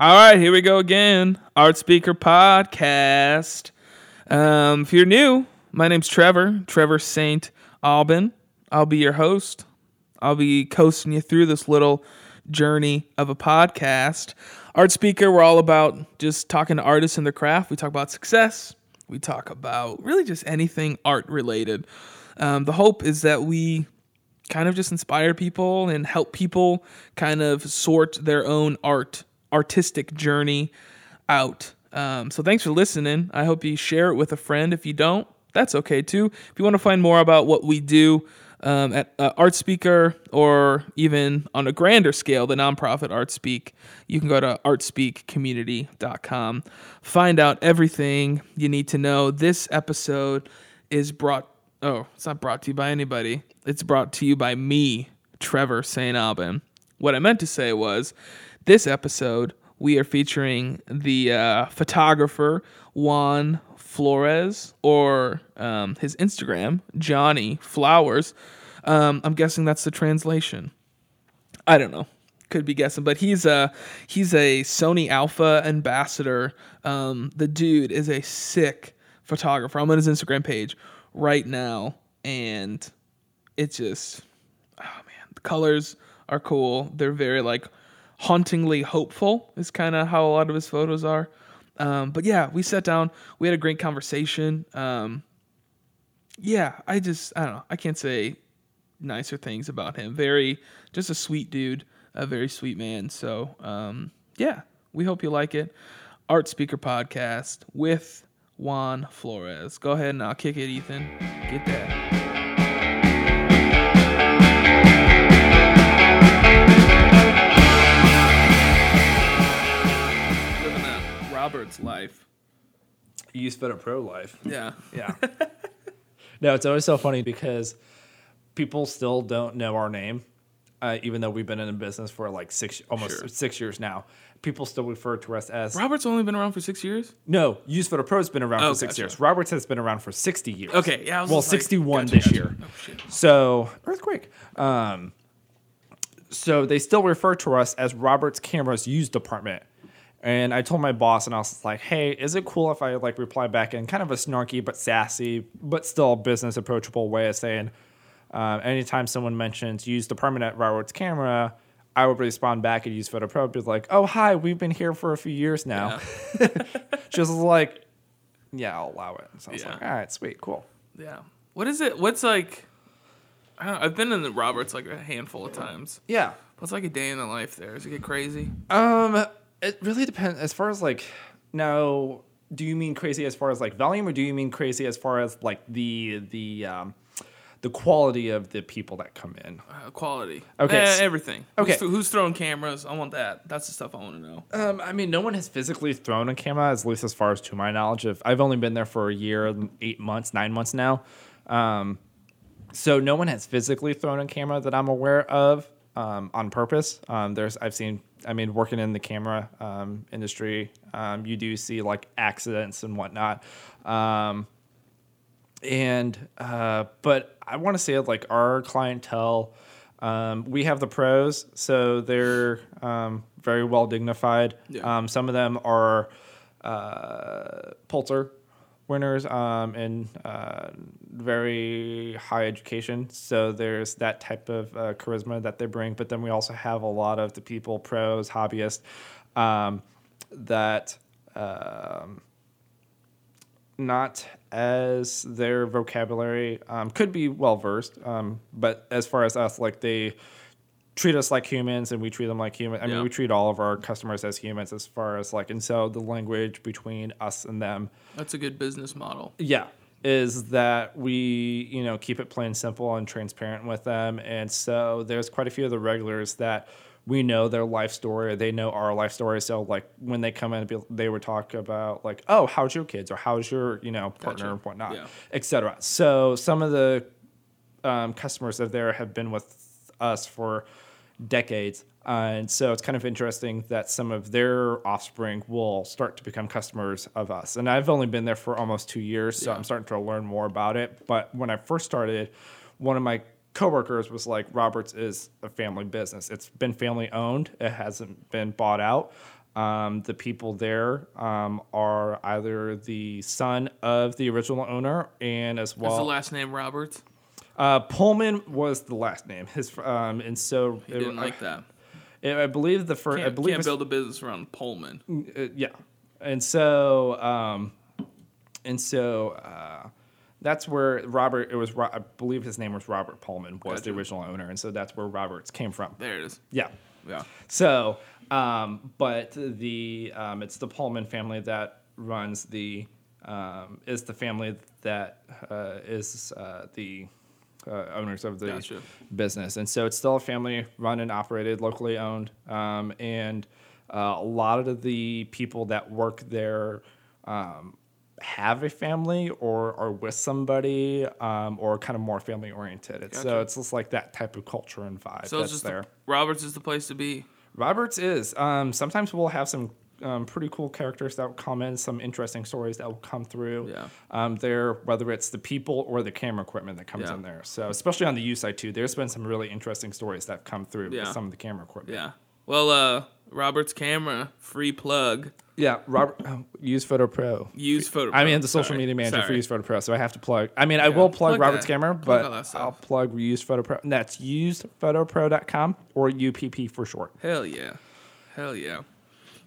All right, here we go again. Art Speaker Podcast. Um, if you're new, my name's Trevor, Trevor St. Alban. I'll be your host. I'll be coasting you through this little journey of a podcast. Art Speaker, we're all about just talking to artists and their craft. We talk about success. We talk about really just anything art related. Um, the hope is that we kind of just inspire people and help people kind of sort their own art artistic journey out. Um, so thanks for listening. I hope you share it with a friend. If you don't, that's okay too. If you want to find more about what we do um, at uh, Art Speaker or even on a grander scale, the nonprofit Art Speak, you can go to artspeakcommunity.com. Find out everything you need to know. This episode is brought, oh, it's not brought to you by anybody. It's brought to you by me, Trevor St. Alban. What I meant to say was this episode, we are featuring the uh, photographer Juan Flores or um, his Instagram, Johnny Flowers. Um, I'm guessing that's the translation. I don't know. Could be guessing, but he's a he's a Sony Alpha ambassador. Um, the dude is a sick photographer. I'm on his Instagram page right now, and it's just oh man, the colors are cool. They're very like hauntingly hopeful. Is kind of how a lot of his photos are. Um, but yeah, we sat down. We had a great conversation. Um, yeah, I just I don't know. I can't say nicer things about him. Very just a sweet dude, a very sweet man. So um, yeah, we hope you like it. Art Speaker Podcast with Juan Flores. Go ahead and I'll kick it, Ethan. Get that. Robert's life. You Used Photo Pro Life. Yeah. Yeah. no, it's always so funny because people still don't know our name, uh, even though we've been in business for like six, almost Sure. six years now. People still refer to us as Robert's only been around for six years. no. Used Photo Pro has been around Oh, for six gotcha. years. Roberts has been around for sixty years. Okay, yeah, well, just like- sixty-one gotcha, this gotcha. year. Oh. So earthquake. Um, so they still refer to us as Robert's Cameras Use Department. And I told my boss, and I was like, "Hey, is it cool if I like reply back in kind of a snarky but sassy, but still business approachable way of saying, um, anytime someone mentions use department at Robert's Camera, I would respond back and Used Photo Pro, be like, "Oh, hi, we've been here for a few years now." she was like, "Yeah, I'll allow it." So I was Yeah. like, "All right, sweet, cool." Yeah. What is it? What's like? I don't know, I've been in the Roberts like a handful of times. Yeah. What's like a day in the life there? Does it get crazy? Um, it really depends. As far as like, now, do you mean crazy as far as like volume, or do you mean crazy as far as like the the um, the quality of the people that come in? Uh, quality. Okay, Eh, everything. okay. Who's, who's throwing cameras? I want that. That's the stuff I want to know. Um, I mean, no one has physically thrown a camera, at least as far as to my knowledge. Of I've only been there for a year, eight months, nine months now. Um, so no one has physically thrown a camera that I'm aware of um, on purpose. Um, there's I've seen. I mean, working in the camera um, industry, um, you do see like accidents and whatnot. Um, and uh, but I want to say like our clientele, um, we have the pros, so they're um, very well dignified. Yeah. Um, some of them are uh, Pulitzer winners um, in uh, very high education, so there's that type of uh, charisma that they bring. But then we also have a lot of the people, pros, hobbyists, um, that. Um, not as their vocabulary um, could be well versed, um, but as far as us, like they treat us like humans and we treat them like humans. I Yeah. mean, we treat all of our customers as humans as far as like, and so the language between us and them, That's a good business model. yeah, is that we, you know, keep it plain simple and transparent with them. And so there's quite a few of the regulars that we know their life story, they know our life story. So like when they come in, they would talk about like, oh, how's your kids or how's your, you know, partner Gotcha. and whatnot, Yeah. et cetera. So some of the um, customers of there have been with us for decades. Uh, and so it's kind of interesting that some of their offspring will start to become customers of us. And I've only been there for almost two years, so Yeah. I'm starting to learn more about it. But when I first started, one of my coworkers was like, Roberts is a family business. It's been family owned, it hasn't been bought out. Um, the people there um, are either the son of the original owner and as well. Is the last name Roberts? Uh, Pullman was the last name. His um, and so He didn't like that. I, I believe the first. I Can't, believe can't build a business around Pullman. uh, yeah, and so um, and so uh, that's where Robert. It was I believe his name was Robert Pullman was the original owner, and so that's where Roberts came from. There it is. Yeah. Yeah. So, um, but the um, it's the Pullman family that runs the um, is the family that uh, is uh, the uh, owners of the Gotcha. business, and so it's still a family run and operated, locally owned, um, and uh, a lot of the people that work there. Um, have a family or are with somebody um, or kind of more family oriented. Gotcha. So it's just like that type of culture and vibe So that's it's just there. The, Roberts is the place to be. Roberts is. Um, sometimes we'll have some um, pretty cool characters that will come in, some interesting stories that will come through. Yeah. Um, there, whether it's the people or the camera equipment that comes Yeah. in there. So, especially on the U side too, there's been some really interesting stories that have come through Yeah. with some of the camera equipment. Yeah. Well, uh, Roberts camera free plug. Yeah. Robert, um, Used Photo Pro. Use photo. I mean, the social Sorry. media manager for Used Photo Pro, so I have to plug. I mean, I will plug, plug Robert's that. camera, but. I'll plug Used Photo Pro. And that's usedphotopro.com or UPP for short. Hell yeah, hell yeah,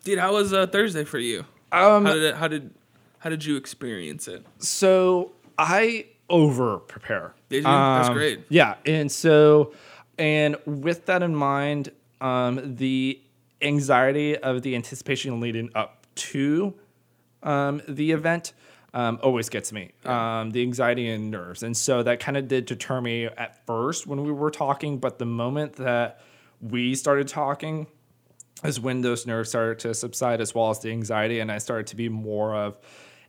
dude. How was uh, Thursday for you? Um, How did it, how did how did you experience it? So I over prepare. Did you? That's Um, great. Yeah, and so, and with that in mind, um, the anxiety of the anticipation leading up to um, the event um, always gets me. Um, the anxiety and nerves, and so that kind of did deter me at first when we were talking. But the moment that we started talking, is when those nerves started to subside as well as the anxiety and i started to be more of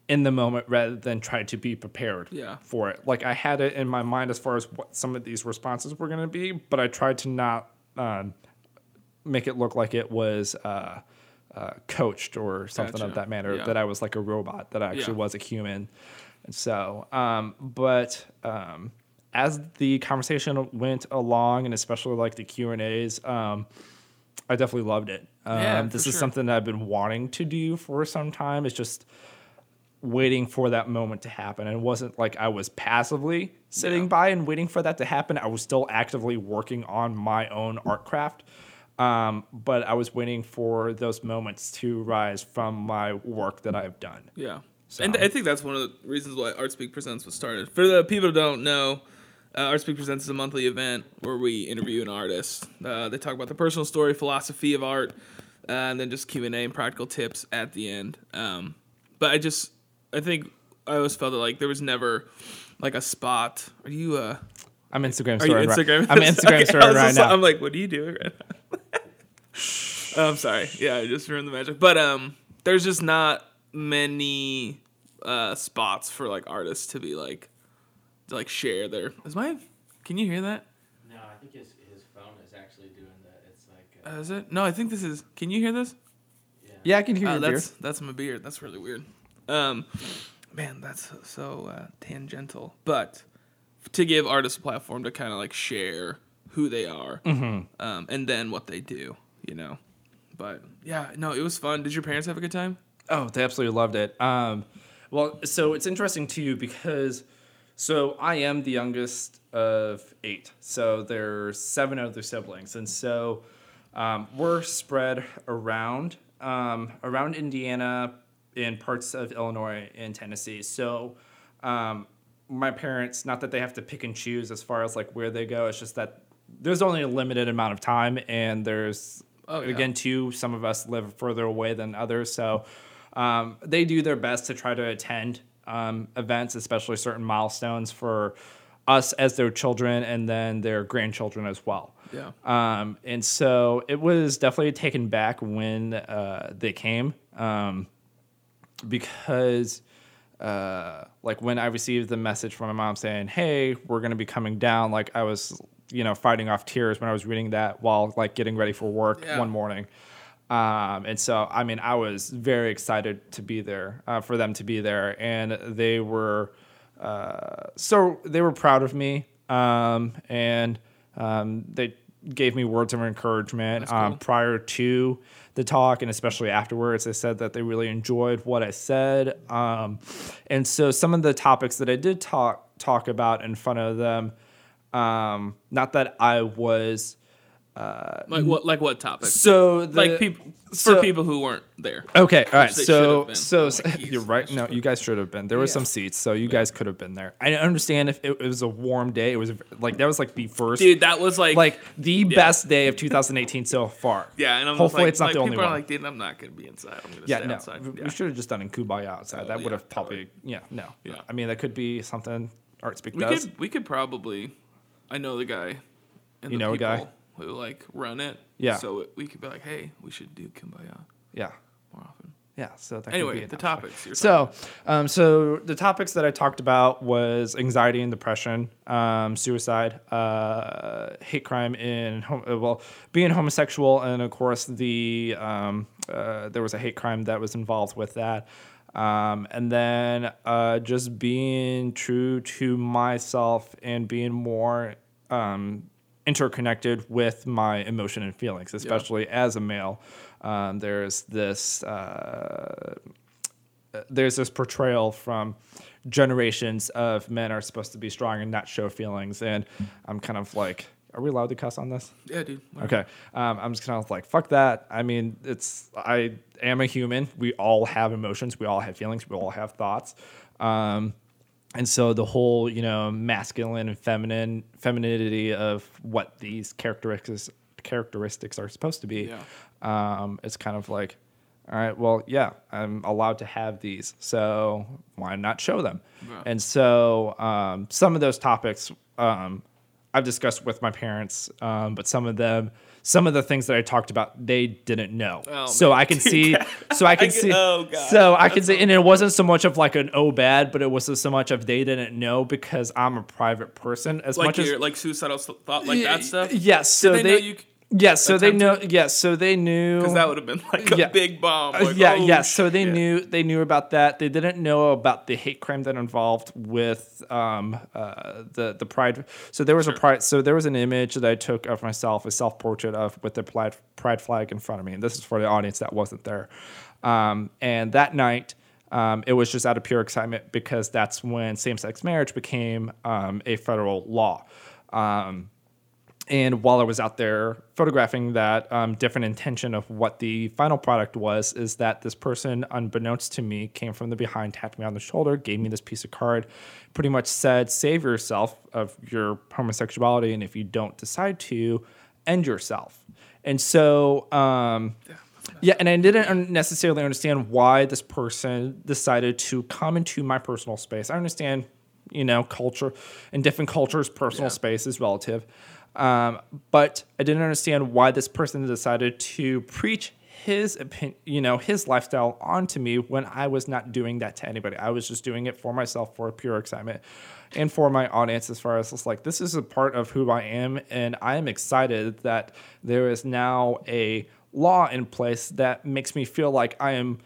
in the moment rather than try to be prepared Yeah. for it like i had it in my mind as far as what some of these responses were going to be but i tried to not um, make it look like it was uh, uh, coached or something Gotcha. of that manner Yeah. that i was like a robot that i actually Yeah. was a human and so um, but um, as the conversation went along and especially like the q and a's um, I definitely loved it. Um, Yeah, this is sure. something that I've been wanting to do for some time. It's just waiting for that moment to happen. And it wasn't like I was passively sitting Yeah. by and waiting for that to happen. I was still actively working on my own art craft. Um, but I was waiting for those moments to rise from my work that I've done. Yeah. And I think that's one of the reasons why ArtSpeak Presents was started. For the people who don't know, uh, ArtSpeak Presents is a monthly event where we interview an artist. Uh, they talk about their personal story, philosophy of art, uh, and then just Q and A and practical tips at the end. Um, but I just, I think I always felt that like there was never like a spot. Are you? Uh, I'm Instagram are you. Instagram? Right, I'm Instagram Okay, story right now. I'm like, what are you doing right now? Oh, I'm sorry. Yeah, I just ruined the magic. But um, there's just not many uh spots for like artists to be like like share their. Is my? Can you hear that? No, I think his his phone is actually doing that. It's like uh, Uh, is it? No, I think this is. Can you hear this? yeah, I can hear your beer. that's that's my beard. That's really weird. Um, man, that's so uh, tangential. But to give artists a platform to kind of like share who they are, Mm-hmm. um, and then what they do, you know. But yeah, no, it was fun. Did your parents have a good time? Oh, they absolutely loved it. Um, well, so it's interesting too because so I am the youngest of eight. So there's seven other siblings, and so um, we're spread around um, around Indiana, in parts of Illinois and Tennessee. So um, my parents, not that they have to pick and choose as far as like where they go. It's just that there's only a limited amount of time, and there's Oh, yeah. again too some of us live further away than others so um, they do their best to try to attend um, events especially certain milestones for us as their children and then their grandchildren as well Yeah. um, and so it was definitely taken back when uh, they came um, because uh, like when I received the message from my mom saying, "Hey, we're gonna be coming down," like I was, you know, fighting off tears when I was reading that while like getting ready for work Yeah. one morning. Um, and so, I mean, I was very excited to be there, uh, for them to be there, and they were, uh, so they were proud of me, um, and um, they gave me words of encouragement um, cool. prior to the talk and especially afterwards. They said that they really enjoyed what I said. Um, and so some of the topics that I did talk talk about in front of them, um, not that I was Uh, like what? Like what topics? so the, like people for so- people who weren't there. Okay, all right. So, so, Oh, so my keys. you're right. No, you guys should have been. There were some seats, so you guys could have been there. I understand if it, was a warm day. It was like that was like the first, Dude, that was like, like the best day of 2018 so far. yeah, and I'm hopefully like, it's not like, the only people one. are like, dude, I'm not gonna be inside. I'm gonna yeah, stay no, outside. we should have just done in Kumbaya outside. that yeah, would have probably, yeah, no, Yeah. I mean, that could be something Art Speak We does. could we could probably. I know the guy. You the know a guy? Who like run it. Yeah. So we could be like, hey, we should do Kumbaya Yeah, more often. yeah. So that could Anyway, be the topics. So, um, so the topics that I talked about was anxiety and depression, um, suicide, uh, hate crime in hom- uh, well, being homosexual, and of course the um, uh, there was a hate crime that was involved with that, um, and then uh, just being true to myself and being more um, interconnected with my emotion and feelings, especially as a male. Um, there's this. Uh, there's this portrayal from generations of men are supposed to be strong and not show feelings, and I'm kind of like, are we allowed to cuss on this? Yeah, dude. whatever. Okay, um, I'm just kind of like, fuck that. I mean, it's I am a human. We all have emotions. We all have feelings. We all have thoughts. Um, and so the whole, you know, masculine and feminine femininity of what these characteristics characteristics are supposed to be, um, it's kind of like, all right, well, yeah, I'm allowed to have these, so why not show them? Yeah. And so um, some of those topics um, I've discussed with my parents, um, but some of them, some of the things that I talked about, they didn't know. Oh, so man. I can see, so I can can- see, oh, so I can see, and it wasn't so much of like an oh bad, but it was so much of they didn't know because I'm a private person as Like much as like suicidal thought, like that stuff. Yes, so they they, know you yes, so they know, yes, so they knew Because that would have been like a Yeah. big bomb. uh, Like, yeah, oh, yeah. So they shit. knew they knew about that. They didn't know about the hate crime that involved with um, uh, the the pride. So there was a pride. So there was an image that I took of myself, a self portrait of with the pride pride flag in front of me. And this is for the audience that wasn't there. Um, and that night. Um, it was just out of pure excitement because that's when same-sex marriage became um, a federal law. And while I was out there photographing that, um, different intention of what the final product was is that this person, unbeknownst to me, came from the behind, tapped me on the shoulder, gave me this piece of card, pretty much said, "Save yourself of your homosexuality, and if you don't decide to, end yourself." And so, um, yeah, and I didn't necessarily understand why this person decided to come into my personal space. I understand, you know, culture and different cultures, personal Yeah. space is relative. Um, but I didn't understand why this person decided to preach his opinion, you know, his lifestyle onto me when I was not doing that to anybody. I was just doing it for myself for pure excitement and for my audience as far as it's like this is a part of who I am and I am excited that there is now a law in place that makes me feel like I am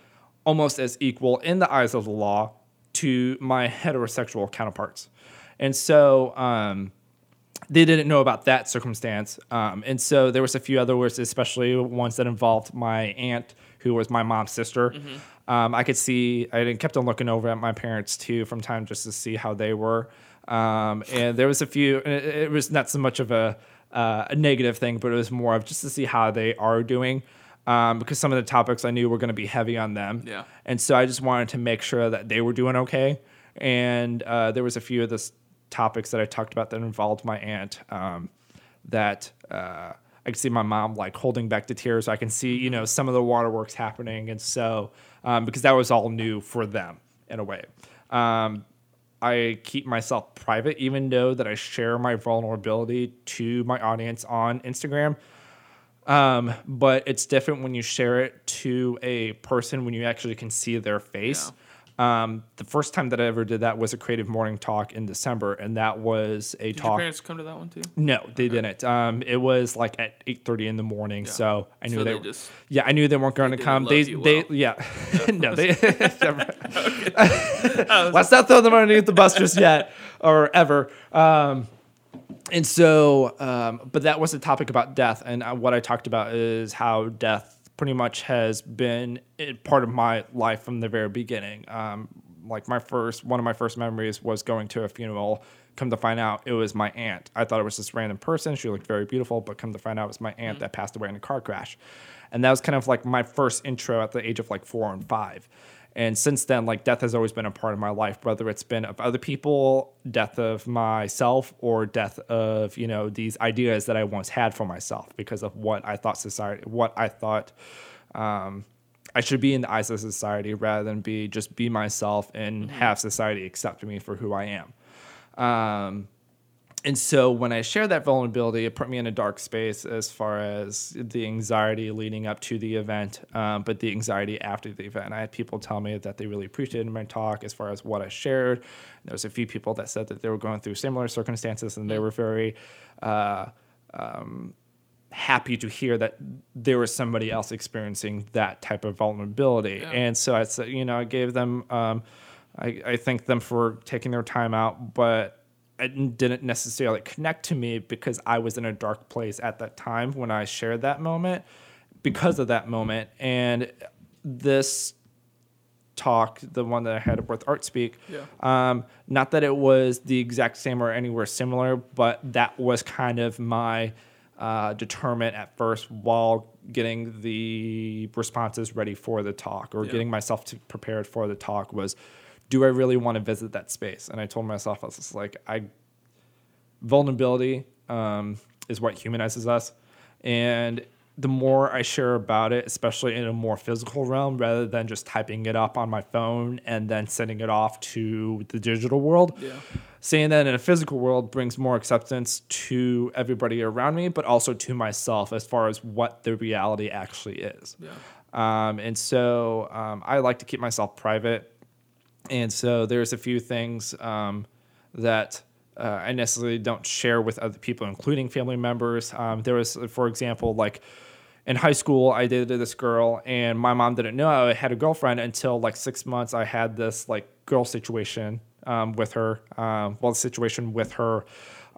almost as equal in the eyes of the law to my heterosexual counterparts. And so um they didn't know about that circumstance. Um, and so there was a few other words, especially ones that involved my aunt, who was my mom's sister. Um, I could see, I kept on looking over at my parents too from time just to see how they were. Um, and there was a few, and it, it was not so much of a, uh, a negative thing, but it was more of just to see how they are doing. Um, because some of the topics I knew were going to be heavy on them. Yeah. And so I just wanted to make sure that they were doing okay. And uh, there was a few of the s- topics that I talked about that involved my aunt um, that uh, I could see my mom like holding back the tears. I can see, you know, some of the waterworks happening. And so, um, because that was all new for them in a way. Um, I keep myself private, even though that I share my vulnerability to my audience on Instagram. Um, but it's different when you share it to a person when you actually can see their face. Um, the first time that I ever did that was a creative morning talk in December, and that was a Did your talk. parents come to that one too? No, they didn't. Um, it was like at eight thirty in the morning, so I knew So they, they just- yeah, I knew they weren't going to come. They, they, well. yeah, no, they. Let's not throw them underneath the bus just yet or ever. Um, and so, um, but that was a topic about death, and uh, what I talked about is how death pretty much has been a part of my life from the very beginning. Um, like my first, one of my first memories was going to a funeral. Come to find out, it was my aunt. I thought it was this random person. She looked very beautiful, but come to find out, it was my aunt that passed away in a car crash, and that was kind of like my first intro at the age of like four and five. And since then, like death has always been a part of my life, whether it's been of other people, death of myself, or death of, you know, these ideas that I once had for myself because of what I thought society, what I thought um, I should be in the eyes of society rather than be just be myself and have society accept me for who I am. Um, and so when I shared that vulnerability, it put me in a dark space as far as the anxiety leading up to the event, um, but the anxiety after the event. I had people tell me that they really appreciated my talk as far as what I shared. There was a few people that said that they were going through similar circumstances and they were very uh, um, happy to hear that there was somebody else experiencing that type of vulnerability. Yeah. And so I said, you know, I gave them, um, I, I thanked them for taking their time out, but it didn't necessarily connect to me because I was in a dark place at that time when I shared that moment because of that moment. And this talk, the one that I had with Art Speak, Yeah. um, not that it was the exact same or anywhere similar, but that was kind of my uh, determinant at first while getting the responses ready for the talk or Yeah. getting myself to prepared for the talk was do I really want to visit that space? And I told myself, I was just like, I vulnerability um, is what humanizes us. And the more I share about it, especially in a more physical realm, rather than just typing it up on my phone and then sending it off to the digital world, Yeah. saying that in a physical world brings more acceptance to everybody around me, but also to myself as far as what the reality actually is. Yeah. Um, and so um, I like to keep myself private. And so there's a few things um, that uh, I necessarily don't share with other people, including family members. Um, there was, for example, like in high school, I dated this girl, and my mom didn't know I had a girlfriend until like six months. I had this like girl situation um, with her, um, well, the situation with her,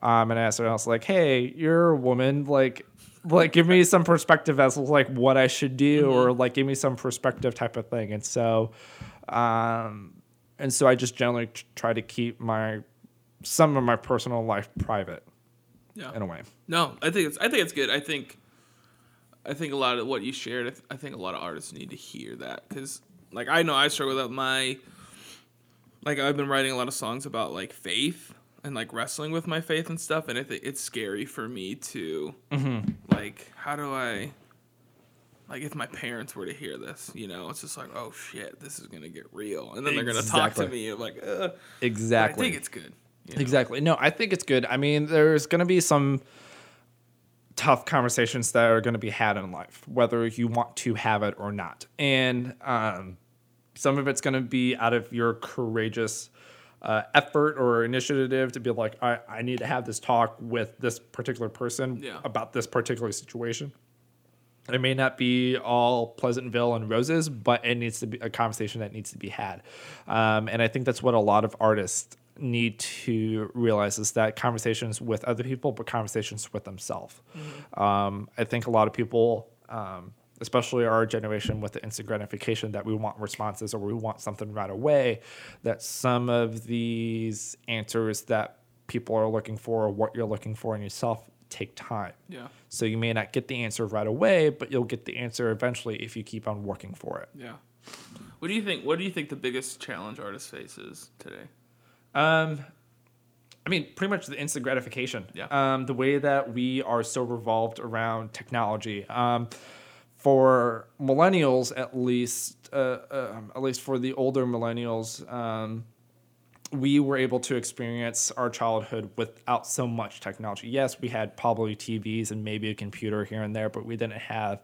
um, and I asked her, I was like, "Hey, you're a woman, like." Like give me some perspective as to, like what I should do, or like give me some perspective type of thing. And so, um, and so I just generally try to keep my some of my personal life private Yeah. in a way. No, I think it's I think it's good. I think I think a lot of what you shared. I, th- I think a lot of artists need to hear that because, like, I know I struggle with my like I've been writing a lot of songs about like faith and like wrestling with my faith and stuff, and I think it's scary for me to mm-hmm. like how do I like if my parents were to hear this, you know, it's just like oh shit, this is gonna get real, and then they're gonna talk to me like uh, but I Exactly. think it's good. you know? Exactly. No, I think it's good. I mean, there's going to be some tough conversations that are going to be had in life, whether you want to have it or not. And um, some of it's going to be out of your courageous uh, effort or initiative to be like, I, I need to have this talk with this particular person Yeah. about this particular situation. It may not be all Pleasantville and roses, but it needs to be a conversation that needs to be had. Um, and I think that's what a lot of artists need to realize is that conversations with other people, but conversations with themselves. Um, I think a lot of people, um, especially our generation with the instant gratification that we want responses or we want something right away, that some of these answers that people are looking for or what you're looking for in yourself take time. Yeah, So you may not get the answer right away, but you'll get the answer eventually if you keep on working for it. yeah. What do you think? What do you think the biggest challenge artist faces today? Um, I mean, pretty much the instant gratification. Yeah. Um, the way that we are so revolved around technology. Um, for millennials, at least, uh, um, at least for the older millennials, um, we were able to experience our childhood without so much technology. Yes, we had probably TVs and maybe a computer here and there, but we didn't have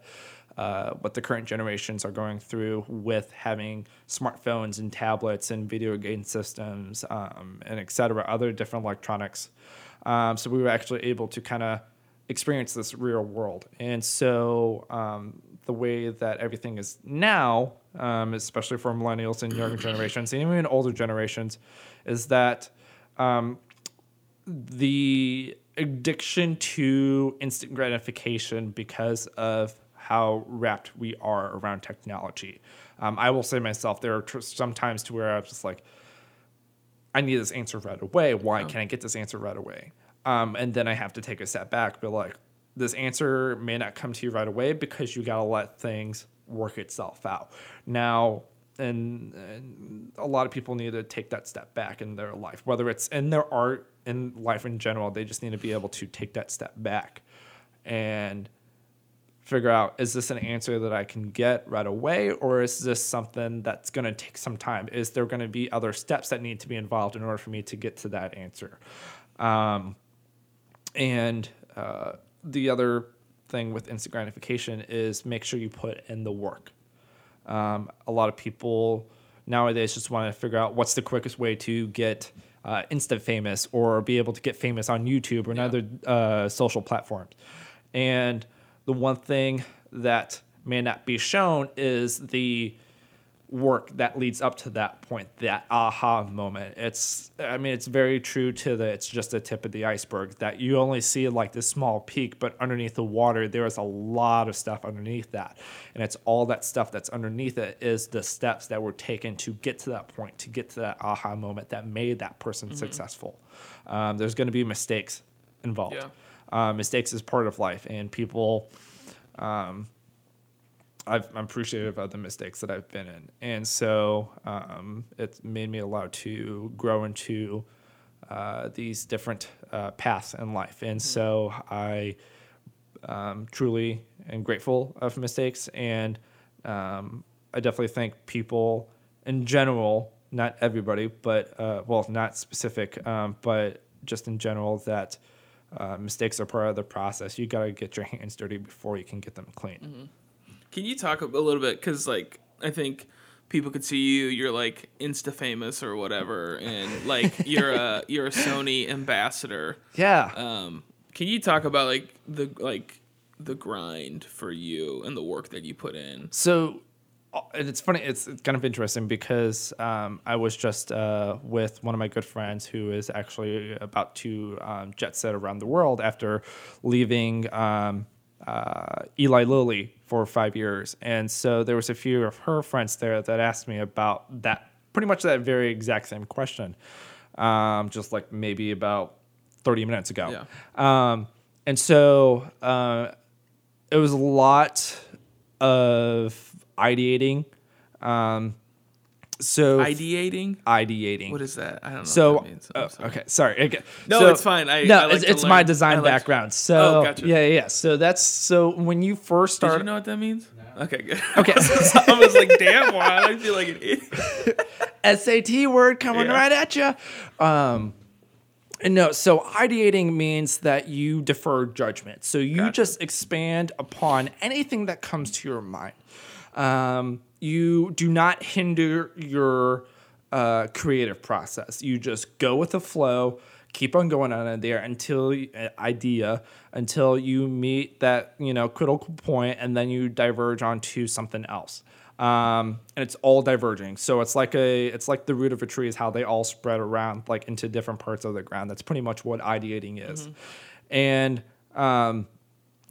uh, what the current generations are going through with having smartphones and tablets and video game systems um, and et cetera, other different electronics. Um, so we were actually able to kind of experience this real world. And so um, the way that everything is now, um, especially for millennials and younger generations, and even older generations, is that um, the addiction to instant gratification because of how wrapped we are around technology. Um, I will say myself, there are tr- some times to where I was just like, I need this answer right away. Why can't I get this answer right away? Um, and then I have to take a step back, be like, this answer may not come to you right away because you got to let things work itself out. Now, and, and a lot of people need to take that step back in their life, whether it's in their art, in life in general, they just need to be able to take that step back and figure out is this an answer that I can get right away or is this something that's going to take some time? Is there going to be other steps that need to be involved in order for me to get to that answer? Um, and uh, the other thing with instant gratification is make sure you put in the work. Um, a lot of people nowadays just want to figure out what's the quickest way to get uh, instant famous or be able to get famous on YouTube or another uh, social platforms. And the one thing that may not be shown is the work that leads up to that point, that aha moment. It's, I mean, it's very true to the, it's just the tip of the iceberg that you only see like this small peak, but underneath the water, there is a lot of stuff underneath that. And it's all that stuff that's underneath it is the steps that were taken to get to that point, to get to that aha moment that made that person successful. Um, there's going to be mistakes involved. Yeah. Uh, mistakes is part of life, and people, um, I've, I'm appreciative of the mistakes that I've been in, and so um, it's made me allowed to grow into uh, these different uh, paths in life, and so I um, truly am grateful of mistakes, and um, I definitely think people in general, not everybody, but uh, well, not specific, um, but just in general that. Uh, mistakes are part of the process. You got to get your hands dirty before you can get them clean. Can you talk a little bit? Because like I think people could see you. You're like insta famous or whatever, and like you're a you're a Sony ambassador. Yeah. Um, can you talk about like the like the grind for you and the work that you put in? So, uh, and it's funny. It's, it's kind of interesting because um, I was just uh, with one of my good friends who is actually about to um, jet set around the world after leaving um, uh, Eli Lilly for five years, and so there was a few of her friends there that asked me about that, pretty much that very exact same question, um, just like maybe about thirty minutes ago. Yeah. Um, and so uh, it was a lot of ideating. Um, so Ideating. ideating. What is that? I don't know. so what that means. Oh, sorry. okay, sorry. Okay. No, So- it's fine. I- no, I like it's, it's my design like- background. So Oh, gotcha. yeah, yeah, yeah. So that's so when you first Did start. you know what that means? Okay, good. Okay. I was like, damn, why I feel like an idiot. SAT word coming Yeah. right at you. Um, and no, so ideating means that you defer judgment. So you Gotcha. just expand upon anything that comes to your mind. Um, you do not hinder your uh, creative process. You just go with the flow, keep on going on in there until uh, idea until you meet that you know critical point, and then you diverge onto something else. Um, and it's all diverging. So it's like a it's like the root of a tree is how they all spread around like into different parts of the ground. That's pretty much what ideating is. And um,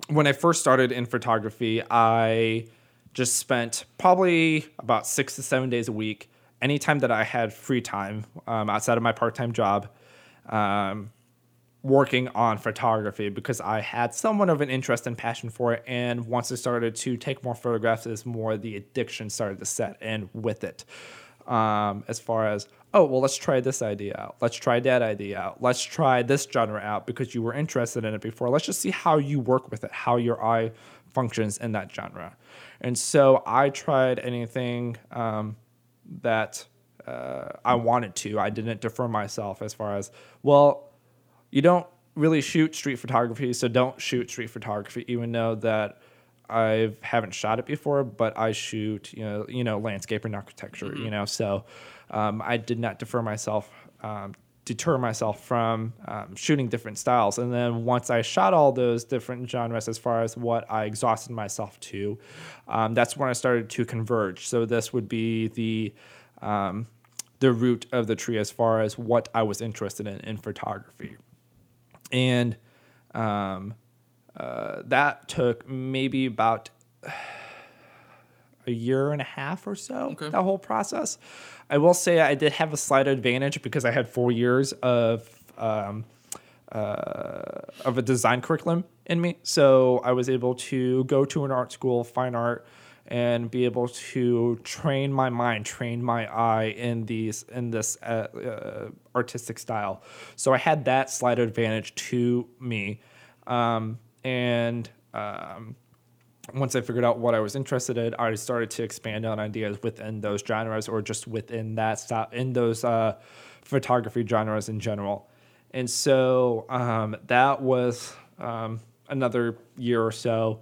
when I first started in photography, I just spent probably about six to seven days a week. Anytime that I had free time um, outside of my part time job, um, working on photography because I had somewhat of an interest and passion for it. And once I started to take more photographs, is more the addiction started to set in with it. Um, as far as oh well, let's try this idea out. Let's try that idea out. Let's try this genre out because you were interested in it before. Let's just see how you work with it, how your eye functions in that genre. And so I tried anything um, that uh, I wanted to. I didn't defer myself as far as well you don't really shoot street photography, so don't shoot street photography, even though that I haven't shot it before, but I shoot, you know, you know, landscape and architecture, you know, so um, I did not defer myself, um, deter myself from um, shooting different styles. And then once I shot all those different genres, as far as what I exhausted myself to, um, that's when I started to converge. So this would be the um, the root of the tree as far as what I was interested in in photography. And Um, uh, that took maybe about a year and a half or so. Okay. That whole process. I will say I did have a slight advantage because I had four years of um, uh, of a design curriculum in me. So I was able to go to an art school, fine art, and be able to train my mind, train my eye in these in this uh, uh, artistic style. So I had that slight advantage to me, um, and um, once I figured out what I was interested in, I started to expand on ideas within those genres or just within that style in those uh, photography genres in general. And so um, that was um, another year or so.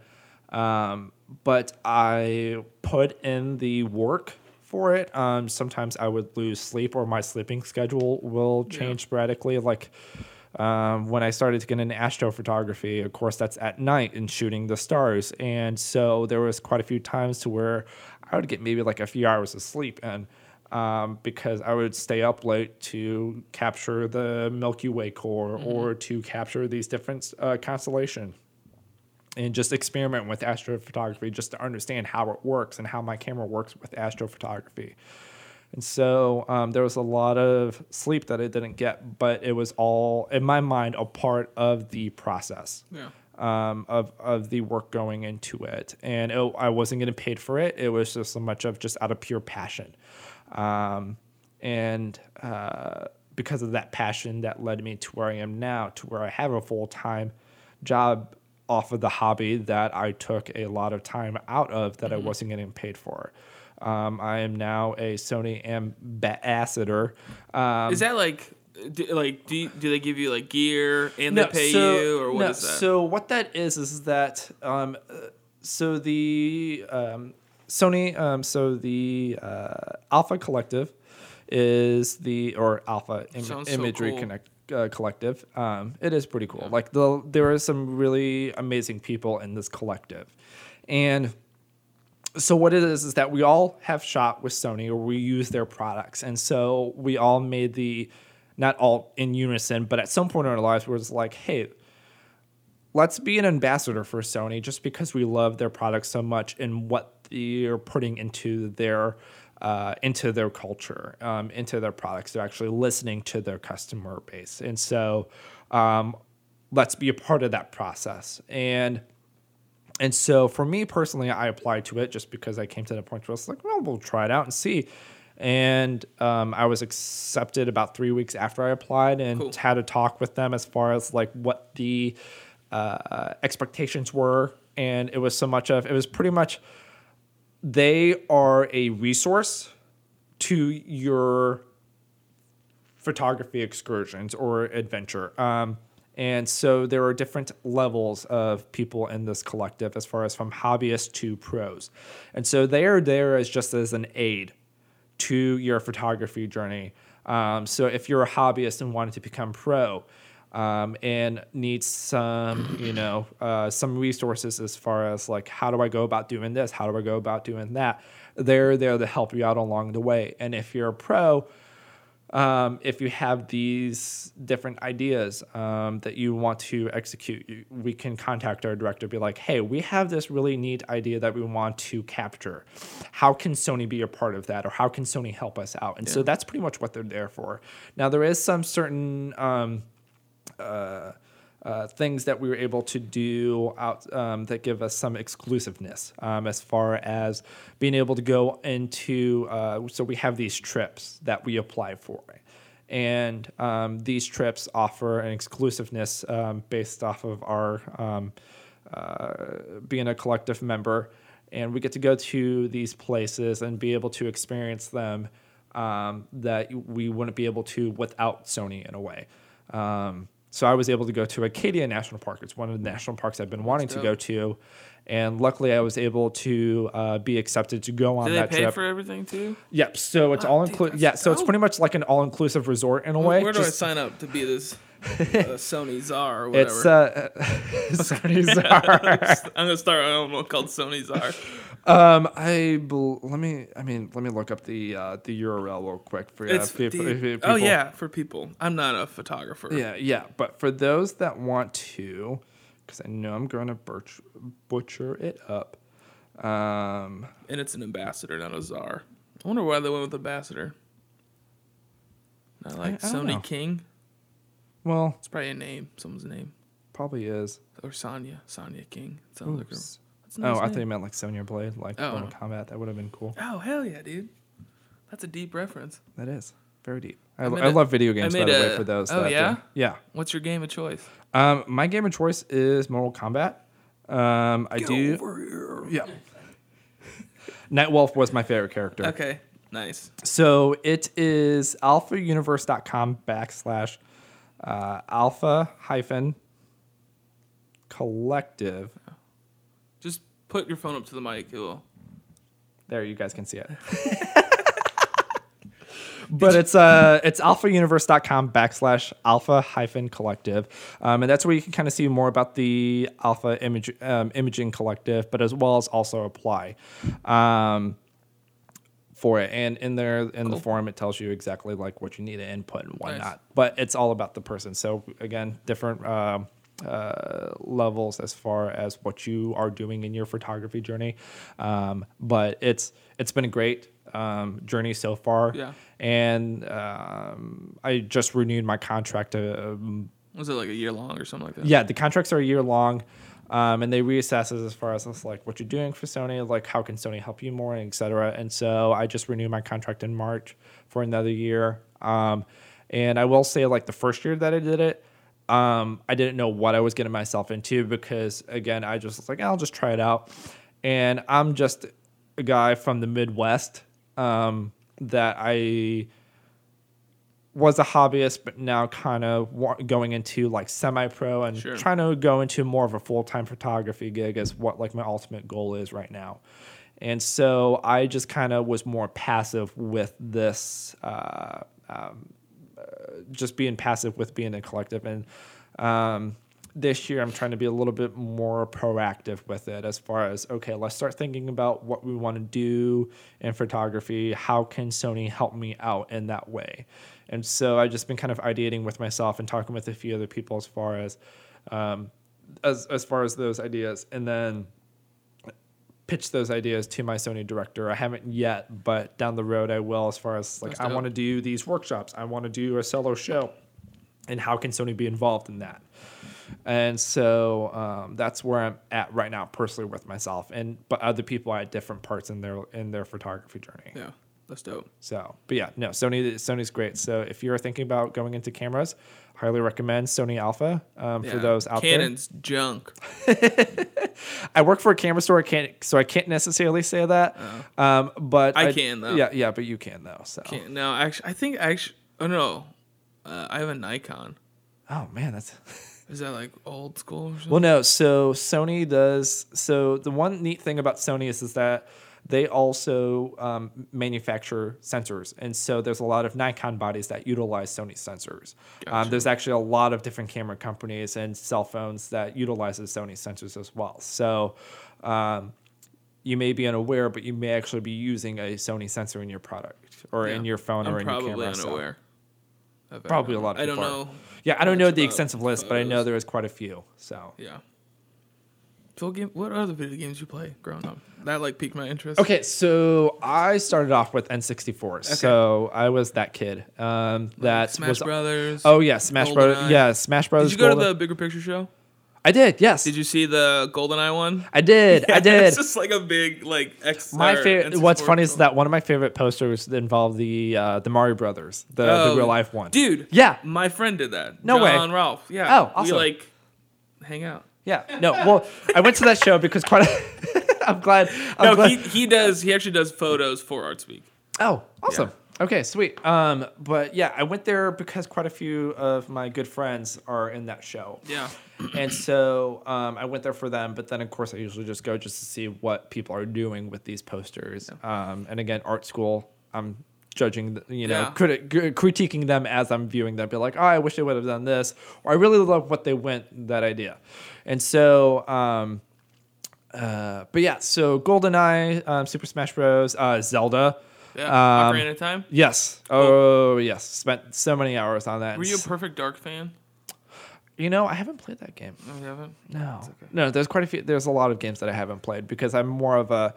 Um, but I put in the work for it. Um, sometimes I would lose sleep or my sleeping schedule will change sporadically. Like um, when I started to get into astrophotography, of course, that's at night and shooting the stars. And so there was quite a few times to where I would get maybe like a few hours of sleep and um, because I would stay up late to capture the Milky Way core or to capture these different uh, constellations and just experiment with astrophotography just to understand how it works and how my camera works with astrophotography. And so um, there was a lot of sleep that I didn't get, but it was all, in my mind, a part of the process Yeah. um, of, of the work going into it. And it, I wasn't getting paid for it. It was just so much of just out of pure passion. Um, and uh, because of that passion, that led me to where I am now, to where I have a full time job off of the hobby that I took a lot of time out of that I wasn't getting paid for. Um, I am now a Sony ambassador. Um, Is that like, do, like do you, do they give you like gear and they pay you or what is no, that? So what that is is that um, uh, so the um, Sony um, so the uh, Alpha Collective is the or Alpha Im- Sounds so Imagery cool. Connect. Uh, collective. Um, it is pretty cool. Like the there are some really amazing people in this collective, and so what it is is that we all have shot with Sony or we use their products, and so we all made the not all in unison, but at some point in our lives, we're just like, hey, let's be an ambassador for Sony just because we love their products so much and what they're putting into their uh, into their culture, um, into their products. They're actually listening to their customer base, and so um, let's be a part of that process. And and so for me personally, I applied to it just because I came to the point where I was like, well, we'll try it out and see. And um, I was accepted about three weeks after I applied and Cool. had a talk with them as far as like what the uh, expectations were. And it was so much of, it was pretty much, they are a resource to your photography excursions or adventure. Um, and so there are different levels of people in this collective as far as from hobbyists to pros. And so they are there as just as an aid to your photography journey. Um, so if you're a hobbyist and wanted to become pro, um, and needs some, you know, uh, some resources as far as like how do I go about doing this, how do I go about doing that, they're there to help you out along the way. And if you're a pro, um, if you have these different ideas um, that you want to execute, you, we can contact our director, be like, hey, we have this really neat idea that we want to capture. How can Sony be a part of that, or how can Sony help us out? And so that's pretty much what they're there for. Now, there is some certain. Um, uh, uh, things that we were able to do out um, that give us some exclusiveness um, as far as being able to go into. Uh, so we have these trips that we apply for, and um, these trips offer an exclusiveness um, based off of our um, uh, being a collective member, and we get to go to these places and be able to experience them um, that we wouldn't be able to without Sony in a way. So I was able to go to Acadia National Park. It's one of the national parks I've been wanting to go to, and luckily I was able to uh, be accepted to go on Do they that pay trip. for everything too? yep. So it's Oh, all dude, inclusive. Yeah. So it's pretty much like an all-inclusive resort in a way. Where do I Just- sign up to be this uh, Sony czar or whatever? It's uh, Sony Czar. I'm gonna start my own one called Sony czar. Um, I bel let me. I mean, let me look up the uh, the URL real quick for you. It's if people- dude, if oh yeah, for people. I'm not a photographer. yeah, yeah. But for those that want to, because I know I'm going to butch, butcher it up. Um, and it's an ambassador, not a czar. I wonder why they went with ambassador. Not like I don't Sony know. King. well, It's probably a name, someone's name, probably is. or Sonya, Sonya King. Sounds like a, Oops. That's a Oh, nice I thought you meant like Sonya Blade, like Oh. Mortal Kombat. That would have been cool. Oh hell yeah, dude! That's a deep reference. That is very deep. I, I made I a- love video games, by made the way, for those. oh, that, uh, yeah? yeah. What's your game of choice? Um, my game of choice is Mortal Kombat. Um, I do. here. Yeah. Nightwolf was my favorite character. Okay, nice. So it is alphauniverse.com backslash uh, alpha hyphen collective. Just put your phone up to the mic. It will. There, you guys can see it. but it's uh it's alphauniverse.com backslash alpha hyphen collective um, and that's where you can kind of see more about the alpha image um, imaging collective but as well as also apply um, for it and in there in the Cool. forum it tells you exactly like what you need to input and whatnot Nice. but it's all about the person so again different um uh, levels as far as what you are doing in your photography journey um, but it's it's been a great um, journey so far Yeah. and um, i just renewed my contract uh, Was it like a year long or something like that? yeah, the contracts are a year long, um, and they reassess as far as like what you're doing for Sony, like how can Sony help you more, et cetera. And so I just renewed my contract in March for another year. Um, and I will say, like the first year that I did it, um, I didn't know what I was getting myself into because again, I just was like, I'll just try it out. And I'm just a guy from the Midwest um, that I was a hobbyist, but now kind of wa- going into like semi-pro and Sure. trying to go into more of a full-time photography gig is what like my ultimate goal is right now. And so I just kind of was more passive with this, uh, um, just being passive with being a collective. And um, this year I'm trying to be a little bit more proactive with it as far as, okay, let's start thinking about what we want to do in photography. How can Sony help me out in that way? And so I've just been kind of ideating with myself and talking with a few other people as far as, um, as, as far as those ideas. And then, pitch those ideas to my Sony director. I haven't yet, but down the road I will as far as like That's I want to do these workshops. I want to do a solo show. And how can Sony be involved in that? And so um, that's where I'm at right now, personally with myself, and but other people are at different parts in their in their photography journey. Yeah, that's dope. So, but yeah, no, Sony Sony's great. So if you're thinking about going into cameras, highly recommend Sony Alpha um, for those out there. Canon's junk. I work for a camera store, I can't, so I can't necessarily say that. Um, but I can, though. Yeah, yeah, but you can though. So, Can't, no, actually, I think actually. Oh no, uh, I have a Nikon. oh man, that's Is that like old school or something? well, no. So Sony does. So the one neat thing about Sony is is that they also um, manufacture sensors, and so there's a lot of Nikon bodies that utilize Sony sensors. Um, there's actually a lot of different camera companies and cell phones that utilizes Sony sensors as well. So. Um, you may be unaware, but you may actually be using a Sony sensor in your product or in your phone I'm or in your probably camera. so- unaware. Probably a lot of I don't are. know. Yeah, I don't know the extensive list, but I know there is quite a few. So Yeah. So what game? What other video games you play growing up? That like piqued my interest. okay, so I started off with N64. So I was that kid. Um, that Smash was Brothers. oh yeah, Smash Brothers. Yeah, Smash Brothers. Did you go to the bigger picture show? I did. Yes, Did you see the GoldenEye one? I did. I did. It's just like a big like X. my favorite. What's funny is that one of my favorite posters involved the uh, the Mario Brothers, the, Oh, the real life one. dude. Yeah. my friend did that. No way. John Ralph. Yeah. Oh, awesome. We like hang out. Yeah. No. Well, I went to that show because quite. A, I'm glad. I'm No, glad. he he does. He actually does photos for ArtSpeak. Oh, awesome. Okay, sweet. Um, but yeah, I went there because quite a few of my good friends are in that show. Yeah. And so um, I went there for them, but then of course I usually just go just to see what people are doing with these posters. Um, and again, art school, I'm judging, the- you know, Yeah. criti- critiquing them as I'm viewing them. Be like, oh, I wish they would have done this, or I really love what they went that idea. And so um, Uh, but yeah, so GoldenEye, um, Super Smash Bros, uh, Zelda. Yeah. Um, Ocarina of Time. Yes. Oh, yes. Spent so many hours on that. Were you a Perfect Dark fan? You know, I haven't played that game. No, you haven't. No, no. There's quite a few. There's a lot of games that I haven't played because I'm more of a,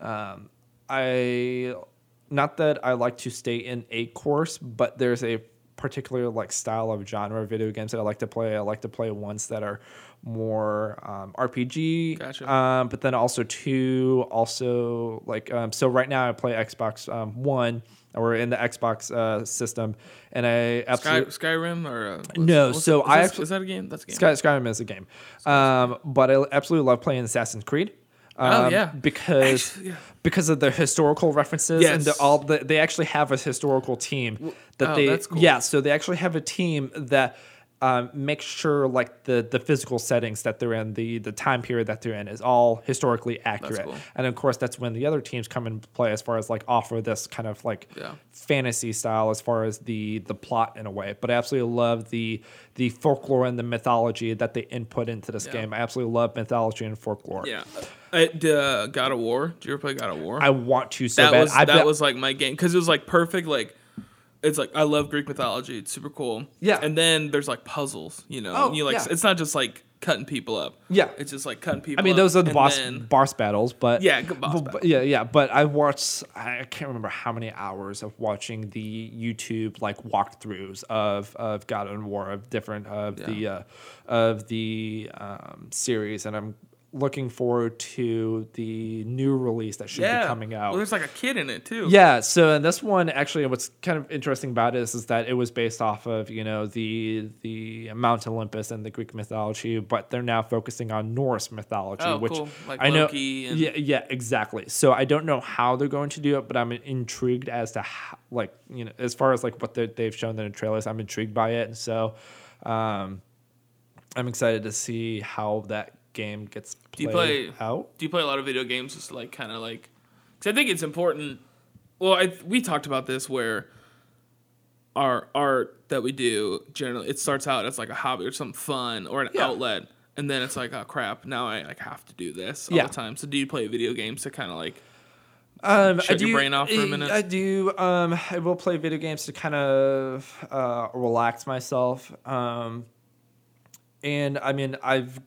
um, I, not that I like to stay in a course, but there's a particular like style of genre of video games that I like to play. I like to play ones that are more um, RPG. Gotcha. Um, but then also two, also like um, so. Right now I play Xbox um, One. Or in the Xbox uh, system, and I Sky, absolutely Skyrim or uh, No, so it- I this- actu- is that a game? That's a game. Sky, Skyrim is a game, um, but I absolutely love playing Assassin's Creed. Oh, um, yeah. because Actually, yeah. because of the historical references and the, all the, they actually have a historical team that oh, they that's cool. yeah so they actually have a team that um, makes sure like the the physical settings that they're in the the time period that they're in is all historically accurate cool. and of course that's when the other teams come into play as far as like offer this kind of like Yeah. fantasy style as far as the the plot in a way but i absolutely love the the folklore and the mythology that they input into this Yeah. game i absolutely love mythology and folklore Yeah. Uh, d- uh, God of War. Did you ever play God of War? i want to so that bad was I that bet- was like my game because it was like perfect. Like it's like I love Greek mythology. It's super cool. Yeah. And then there's like puzzles. You know. Oh, you like yeah. it's not just like cutting people up. Yeah. It's just like cutting people. I mean, those are the boss then- boss battles, but Yeah, boss but- yeah, yeah. But I watched. I can't remember how many hours of watching the YouTube like walkthroughs of of God and War of different of the uh, of the um, series, and I'm looking forward to the new release that should yeah. be coming out. Well, there's like a kid in it too. Yeah, so in this one actually what's kind of interesting about it is, is that it was based off of, you know, the the Mount Olympus and the Greek mythology, but they're now focusing on Norse mythology, Oh, which cool. Like I know and- Yeah, yeah, exactly. So I don't know how they're going to do it, but I'm intrigued as to how, like, you know, as far as like what they- they've shown in the trailers, I'm intrigued by it. And so um I'm excited to see how that game gets Do you played play- out. Do you play a lot of video games just like kind of like? Because I think it's important. Well, I, we talked about this where our art that we do generally it starts out as like a hobby or something fun or an Yeah. outlet, and then it's like oh crap, now I like have to do this all Yeah. the time. So do you play video games to kind of like? Um, Shut I your do- brain off for a minute? I do. Um, I will play video games to kind of uh, relax myself. Um, and I mean, I've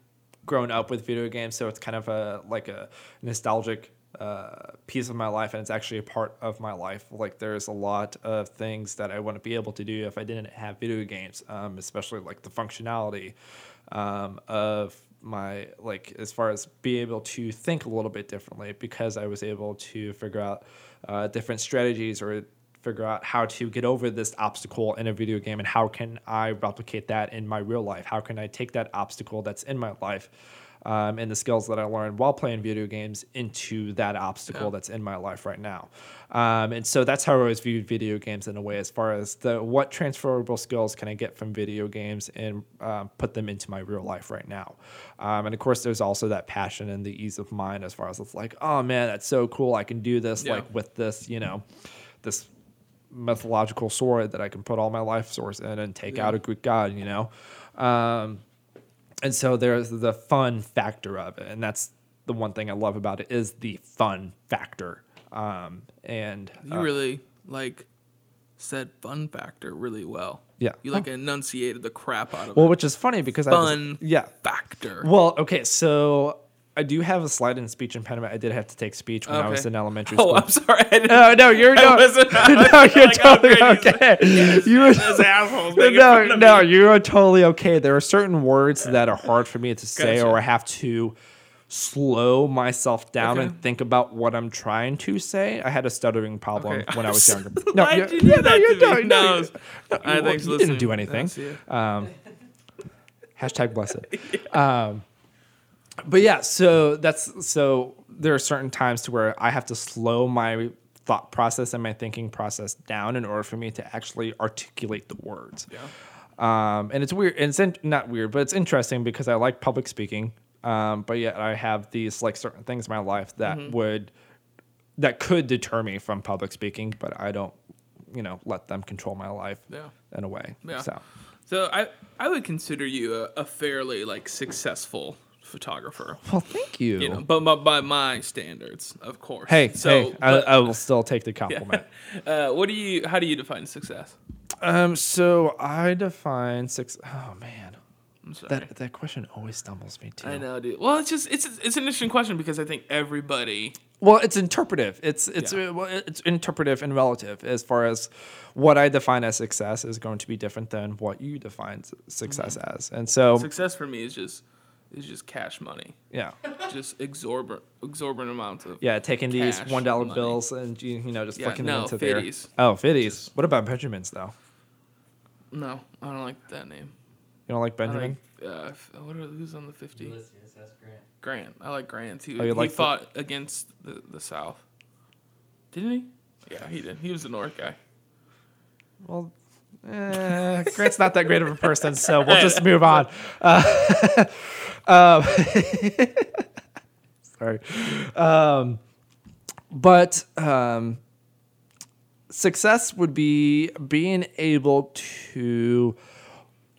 grown up with video games, so it's kind of a like a nostalgic uh, piece of my life, and it's actually a part of my life. Like, there's a lot of things that I wouldn't be able to do if I didn't have video games, um, especially like the functionality um, of my like as far as be able to think a little bit differently because I was able to figure out uh, different strategies or figure out how to get over this obstacle in a video game and how can I replicate that in my real life? How can I take that obstacle that's in my life um, and the skills that I learned while playing video games into that obstacle Yeah. that's in my life right now? Um, and so that's how I always viewed video games in a way, as far as the what transferable skills can I get from video games and um, put them into my real life right now. Um, and of course, there's also that passion and the ease of mind, as far as it's like, oh man, that's so cool. I can do this Yeah. like with this, you know, this mythological sword that I can put all my life source in and take Yeah. out a Greek god, you know. Um, and so there's the fun factor of it, and that's the one thing I love about it is the fun factor. Um, and You uh, really like said fun factor really well. Yeah. You like enunciated the crap out of well, it. Well, which is funny because I Fun was, yeah. Factor. Well, okay, so I do have a slight in speech impediment. I did have to take speech when I was in elementary school. Oh, school. I'm sorry. I No, no, you're no, no, you're like, oh, totally okay. you were, those assholes no, no, you are totally okay. There are certain words that are hard for me to say, Gotcha. or I have to slow myself down Okay. and think about what I'm trying to say. I had a stuttering problem Okay. when I was younger. Why'd you're- you do yeah, no, that you're to me? not- No, no, it's- no, All right, you- you didn't do anything. Um, hashtag blessed. Um, but yeah, so that's so there are certain times to where I have to slow my thought process and my thinking process down in order for me to actually articulate the words. Yeah. Um, and it's weird. And it's in, not weird, but it's interesting because I like public speaking. Um, but yet I have these like certain things in my life that Mm-hmm. would that could deter me from public speaking, but I don't, you know, let them control my life Yeah. in a way. Yeah. So So I I would consider you a, a fairly like successful photographer. Well, thank you. You know, but by, by my standards, of course. hey, so hey, but, I, I will still take the compliment. uh, what do you? How do you define success? Um, so I define six oh man. I'm sorry. That that question always stumbles me too. I know, dude. Well, it's just it's it's an interesting question because I think everybody. Well, it's interpretive. It's it's Yeah. well, it's interpretive and relative as far as what I define as success is going to be different than what you define success Mm-hmm. as. And so, Success for me is just is just cash money, yeah. just exorbitant exorbitant amounts of. Yeah, taking these Cash one dollar money. bills and you, you know just Yeah, flicking no, them into there. fifties. Oh, fifties. What about Benjamins though? No, I don't like that name. You don't like I Benjamin? like, uh, f- what are, who's on the fifty? Ulysses, that's Grant. Grant. I like Grant. He, Oh, you he like the- fought against the, the South. Didn't he? Yeah, he did. He was the North guy. Well, eh, Grant's not that great of a person, so we'll just move on. Uh, um, sorry. Um, but um, success would be being able to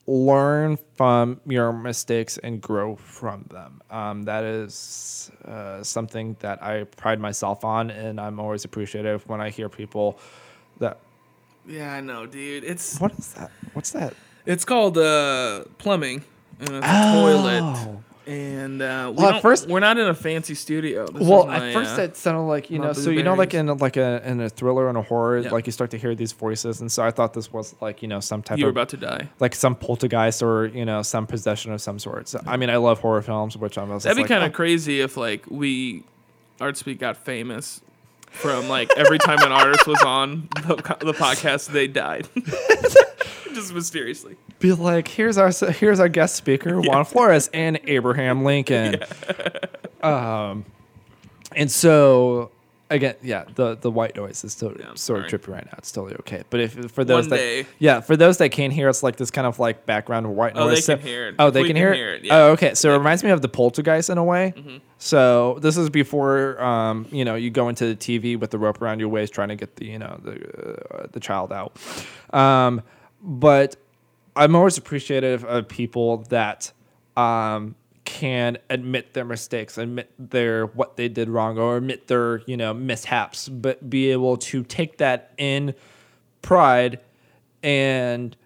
learn from your mistakes and grow from them. Um, that is uh, something that I pride myself on, and I'm always appreciative when I hear people that Yeah, I know, dude. It's what is that? What's that? it's called uh, plumbing, and it's a toilet. Oh. And uh, we well, at first we're not in a fancy studio. This Well, my, at first uh, it sounded like you know, so you know, like in a, like a in a thriller and a horror, Yeah. like you start to hear these voices, and so I thought this was like you know some type you were of about to die. like some poltergeist or you know some possession of some sort. So, I mean, I love horror films, which I'm. That'd be like, kind of oh, crazy if like we Artspeak got famous from like every time an artist was on the, the podcast, they died. Just mysteriously. be like, here's our here's our guest speaker Juan Flores and Abraham Lincoln. Um, and so again, yeah, the the white noise is still Yeah, sort of trippy right now. It's totally okay. But if for those One that day. yeah, for those that can't hear, it's like this kind of like background white noise. Oh, they So- can hear it. Oh, they can, can hear, hear it. it, yeah. Oh, okay. So it reminds me of the poltergeist in a way. Mm-hmm. So this is before um, you know you go into the TV with the rope around your waist trying to get the you know the uh, the child out. Um, but I'm always appreciative of people that um, can admit their mistakes, admit their what they did wrong, or admit their you know mishaps, but be able to take that in pride and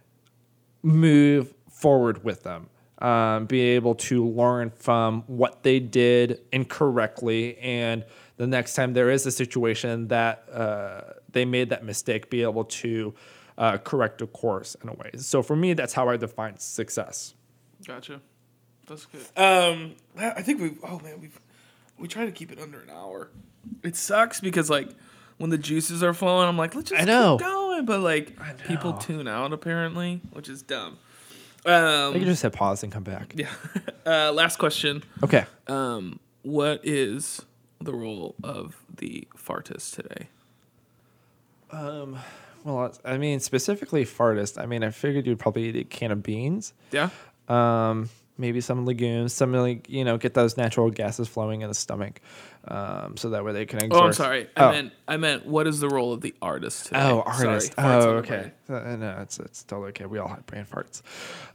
move forward with them. Um, be able to learn from what they did incorrectly, and the next time there is a situation that uh, they made that mistake, be able to uh, correct a course in a way. So for me, that's how I define success. Gotcha. That's good. Um, I think we. Oh man, we we try to keep it under an hour. It sucks because like when the juices are flowing, I'm like, let's just I know. keep going, but like people tune out apparently, which is dumb. Um, I can just hit pause and come back. yeah. Uh, last question. Okay. Um, what is the role of the fartist today? Well, I mean, specifically fartist. I mean, I figured you'd probably eat a can of beans. Yeah. um, maybe some legumes, some like you know, get those natural gases flowing in the stomach, um, so that way they can. Exert. Oh, I'm sorry. I Oh. meant I meant what is the role of the artist today? Oh, artist. on oh, okay. Uh, no, it's it's totally okay. We all have brain farts.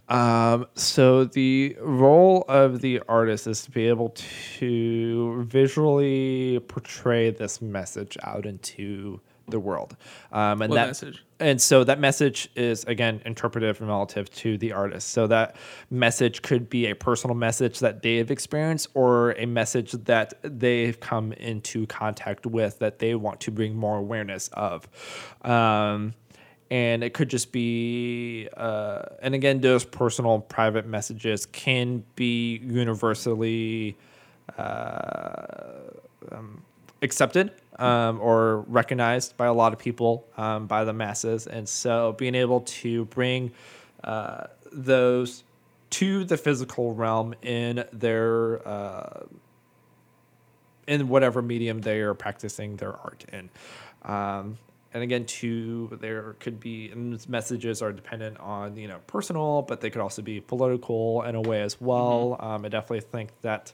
Um, so the role of the artist is to be able to visually portray this message out into the world. Um, and What that message? and so that message is again interpretive and relative to the artist. So that message could be a personal message that they've experienced or a message that they've come into contact with that they want to bring more awareness of. Um, and it could just be, uh, and again, those personal, private messages can be universally accepted um, or recognized by a lot of people, um, by the masses. And so being able to bring uh, those to the physical realm in their uh, in whatever medium they are practicing their art in. Um, and again, too, there could be and messages are dependent on you know personal, but they could also be political in a way as well. Um, I definitely think that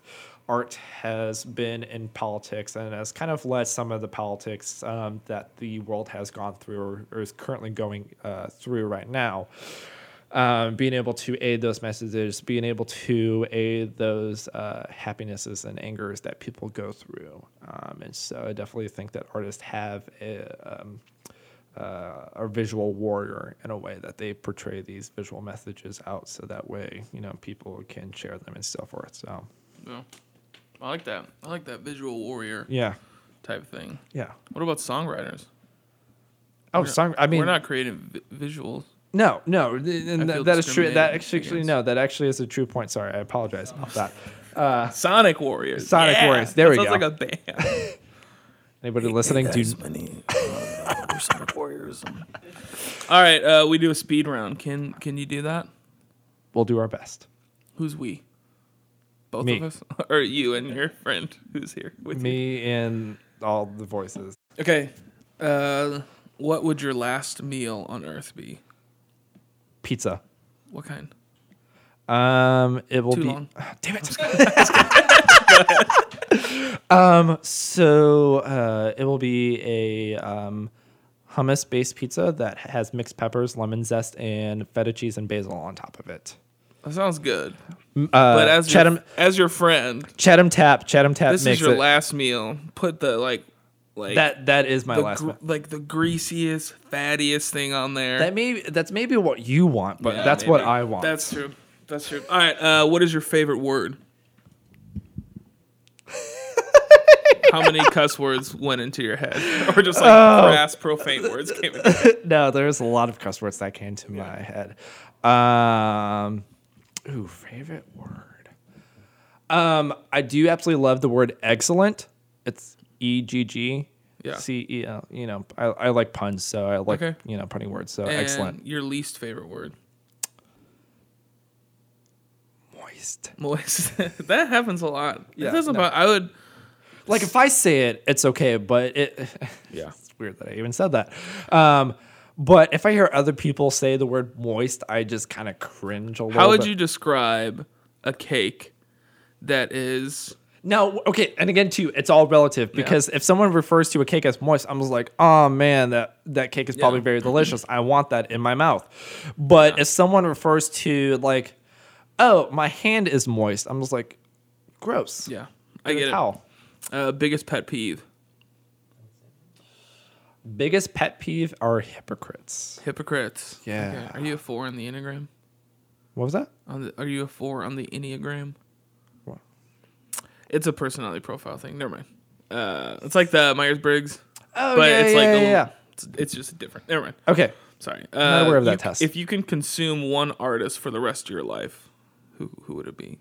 art has been in politics and has kind of led some of the politics um, that the world has gone through or, or is currently going uh, through right now. um, being able to aid those messages, being able to aid those uh, happinesses and angers that people go through. Um, and so I definitely think that artists have a, um, uh, a visual warrior in a way that they portray these visual messages out so that way, you know, people can share them and so forth. So, Yeah. I like that. I like that visual warrior yeah. type thing. Yeah. What about songwriters? Oh, We're not- song. I mean, we're not creating vi- visuals. No, no, th- and I that- feel that is true. That discriminated actually, against. no, that actually is a true point. Sorry, I apologize about that. Sonic Warriors. Sonic Yeah, Warriors. There that we sounds go. like a band. Anybody listening? Do many uh, Sonic Warriors. All right, uh, we do a speed round. Can can you do that? we'll do our best. Who's we? Both Me. of us, or you and your friend who's here with you? Me and all the voices. Okay. Uh, what would your last meal on Earth be? Pizza. What kind? Um, it will Too be. long. Damn it. um, so uh, it will be a um, hummus-based pizza that has mixed peppers, lemon zest, and feta cheese and basil on top of it. That sounds good. Uh, But as Chatham, your, as your friend, Chatham Tap, Chatham Tap this is your it. last meal. Put the like, like that that is my the last. gr- like the greasiest, fattiest thing on there. That may that's maybe what you want, but Yeah, that's what. I want. That's true. That's true. All right. Uh, what is your favorite word? How many cuss words went into your head, or just like Oh. crass, profane words came? Into your head? no, there's a lot of cuss words that came to my head. Um, ooh, favorite word. Um, I do absolutely love the word excellent. It's E G G Yeah. C E L. You know, I, I like puns, so I like Okay. you know punny words. So And excellent. Your least favorite word? Moist. Moist. that happens a lot. Yeah, it no. bother- I would. Like if I say it, it's okay, but it. Yeah. it's weird that I even said that. Um, but if I hear other people say the word moist, I just kind of cringe a little. How would bit. you describe a cake that is? now, okay, and again too, it's all relative because if someone refers to a cake as moist, I'm just like, oh man, that that cake is probably very delicious. I want that in my mouth. But if someone refers to like, oh, my hand is moist, I'm just like, gross. Yeah, I get it. How? Uh, biggest pet peeve: Biggest pet peeve are hypocrites. hypocrites. Yeah. Okay. Are you a four on the enneagram? What was that? On the, are you a four on the enneagram? What? It's a personality profile thing. Never mind. Uh, it's like the Myers Briggs, Oh but yeah, it's yeah, like yeah, yeah. It's, it's just different. Never mind. Okay. Sorry. Uh, not aware of that you- test. If you can consume one artist for the rest of your life, who who would it be?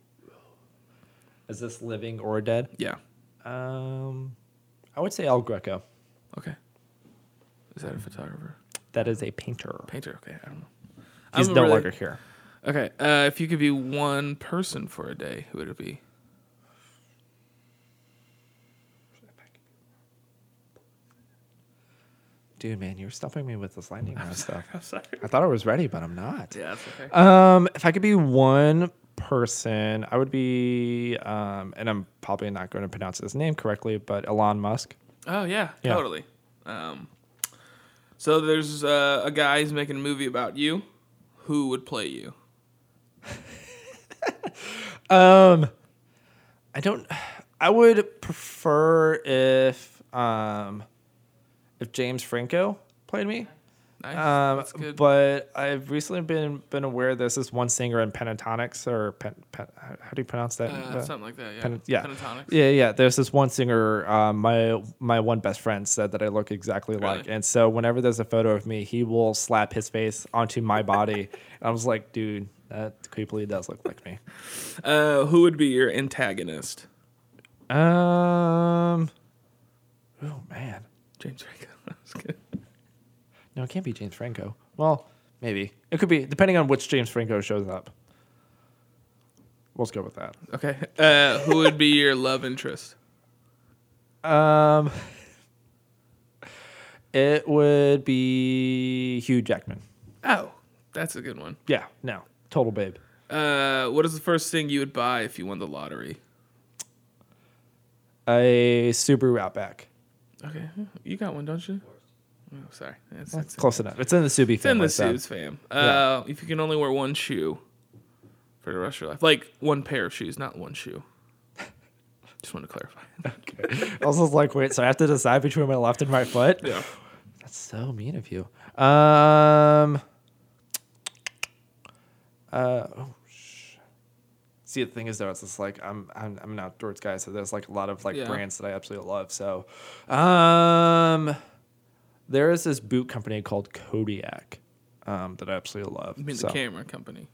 Is this living or dead? Yeah. Um, I would say El Greco. Okay. Is that a photographer? That is a painter. Painter? Okay, I don't know. He's no longer here. Okay. Uh, if you could be one person for a day, who would it be? Dude, man, you're stuffing me with this lightning round stuff. I'm sorry. I thought I was ready, but I'm not. Yeah, that's okay. Um, if I could be one person, I would be, um, and I'm probably not going to pronounce his name correctly, but Elon Musk. Oh yeah, Yeah. totally. Um, so there's uh, a guy who's making a movie about you. Who would play you? Um, I don't. I would prefer if um, if James Franco played me. Nice. Um, but I've recently been been aware there's this one singer in Pentatonix or pen, pen, how do you pronounce that? uh, something like that. Yeah. Pen- yeah. Pentatonix. Yeah, yeah. There's this one singer. Um, my my one best friend said that I look exactly like, and so whenever there's a photo of me, he will slap his face onto my body. and I was like, dude, that creepily does look like me. Uh, who would be your antagonist? Um. Oh man, James Franco. That's good. No, it can't be James Franco. Well, maybe it could be depending on which James Franco shows up. Let's go with that. Okay. Uh, who would be your love interest? Um. It would be Hugh Jackman. Oh, that's a good one. Yeah, no, total babe. Uh, what is the first thing you would buy if you won the lottery? A Subaru Outback. Okay, you got one, don't you? Oh, sorry. It's, That's it's, close enough. It's in the Subi it's in the so- Suits fam. Uh, If you can only wear one shoe for the rest of your life, like one pair of shoes, not one shoe. Just want to clarify. Was just like, wait, so I have to decide between my left and right foot? yeah. That's so mean of you. Um. Uh. Oh. sh- See, the thing is though, it's just like I'm I'm I'm an outdoors guy, so there's like a lot of like Yeah. brands that I absolutely love. So, um, there is this boot company called Kodiak, um, that I absolutely love. You mean So, the camera company?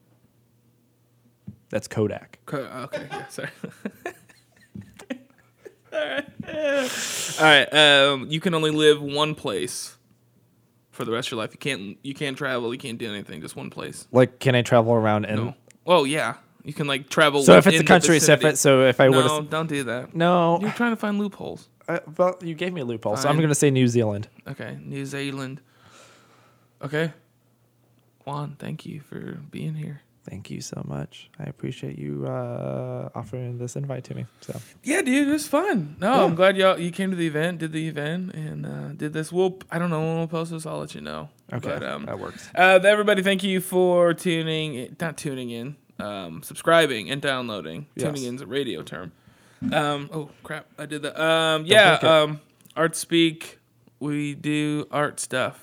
That's Kodak. Co- Okay, sorry. All right. All right. Um, you can only live one place for the rest of your life. You can't. You can't travel. You can't do anything. Just one place. Like, can I travel around and? No. Oh yeah. You can like travel. So if it's a country, so if, it, so if I would no, don't do that. no, You're trying to find loopholes. Uh, well, you gave me a loophole, so I'm Fine. gonna say New Zealand. Okay, New Zealand. Okay. Juan, thank you for being here. Thank you so much. I appreciate you uh, offering this invite to me. So Yeah, dude, it was fun. No. I'm glad y'all you came to the event, did the event, and uh, did this. We'll I don't know when we'll post this. I'll let you know. okay, But, um, that works. Uh, everybody, thank you for tuning, not tuning in, um, subscribing and downloading. Yes. Tuning in is a radio term. Um, oh crap, I did that. Um, yeah, um, Art Speak, we do art stuff.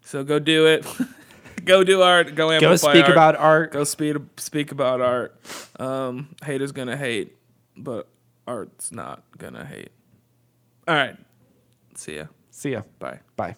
So go do it. go do art. Go amplify Go speak art. about art. Go speak speak about art. Um, haters gonna hate, but art's not gonna hate. All right. See ya. See ya. Bye. Bye.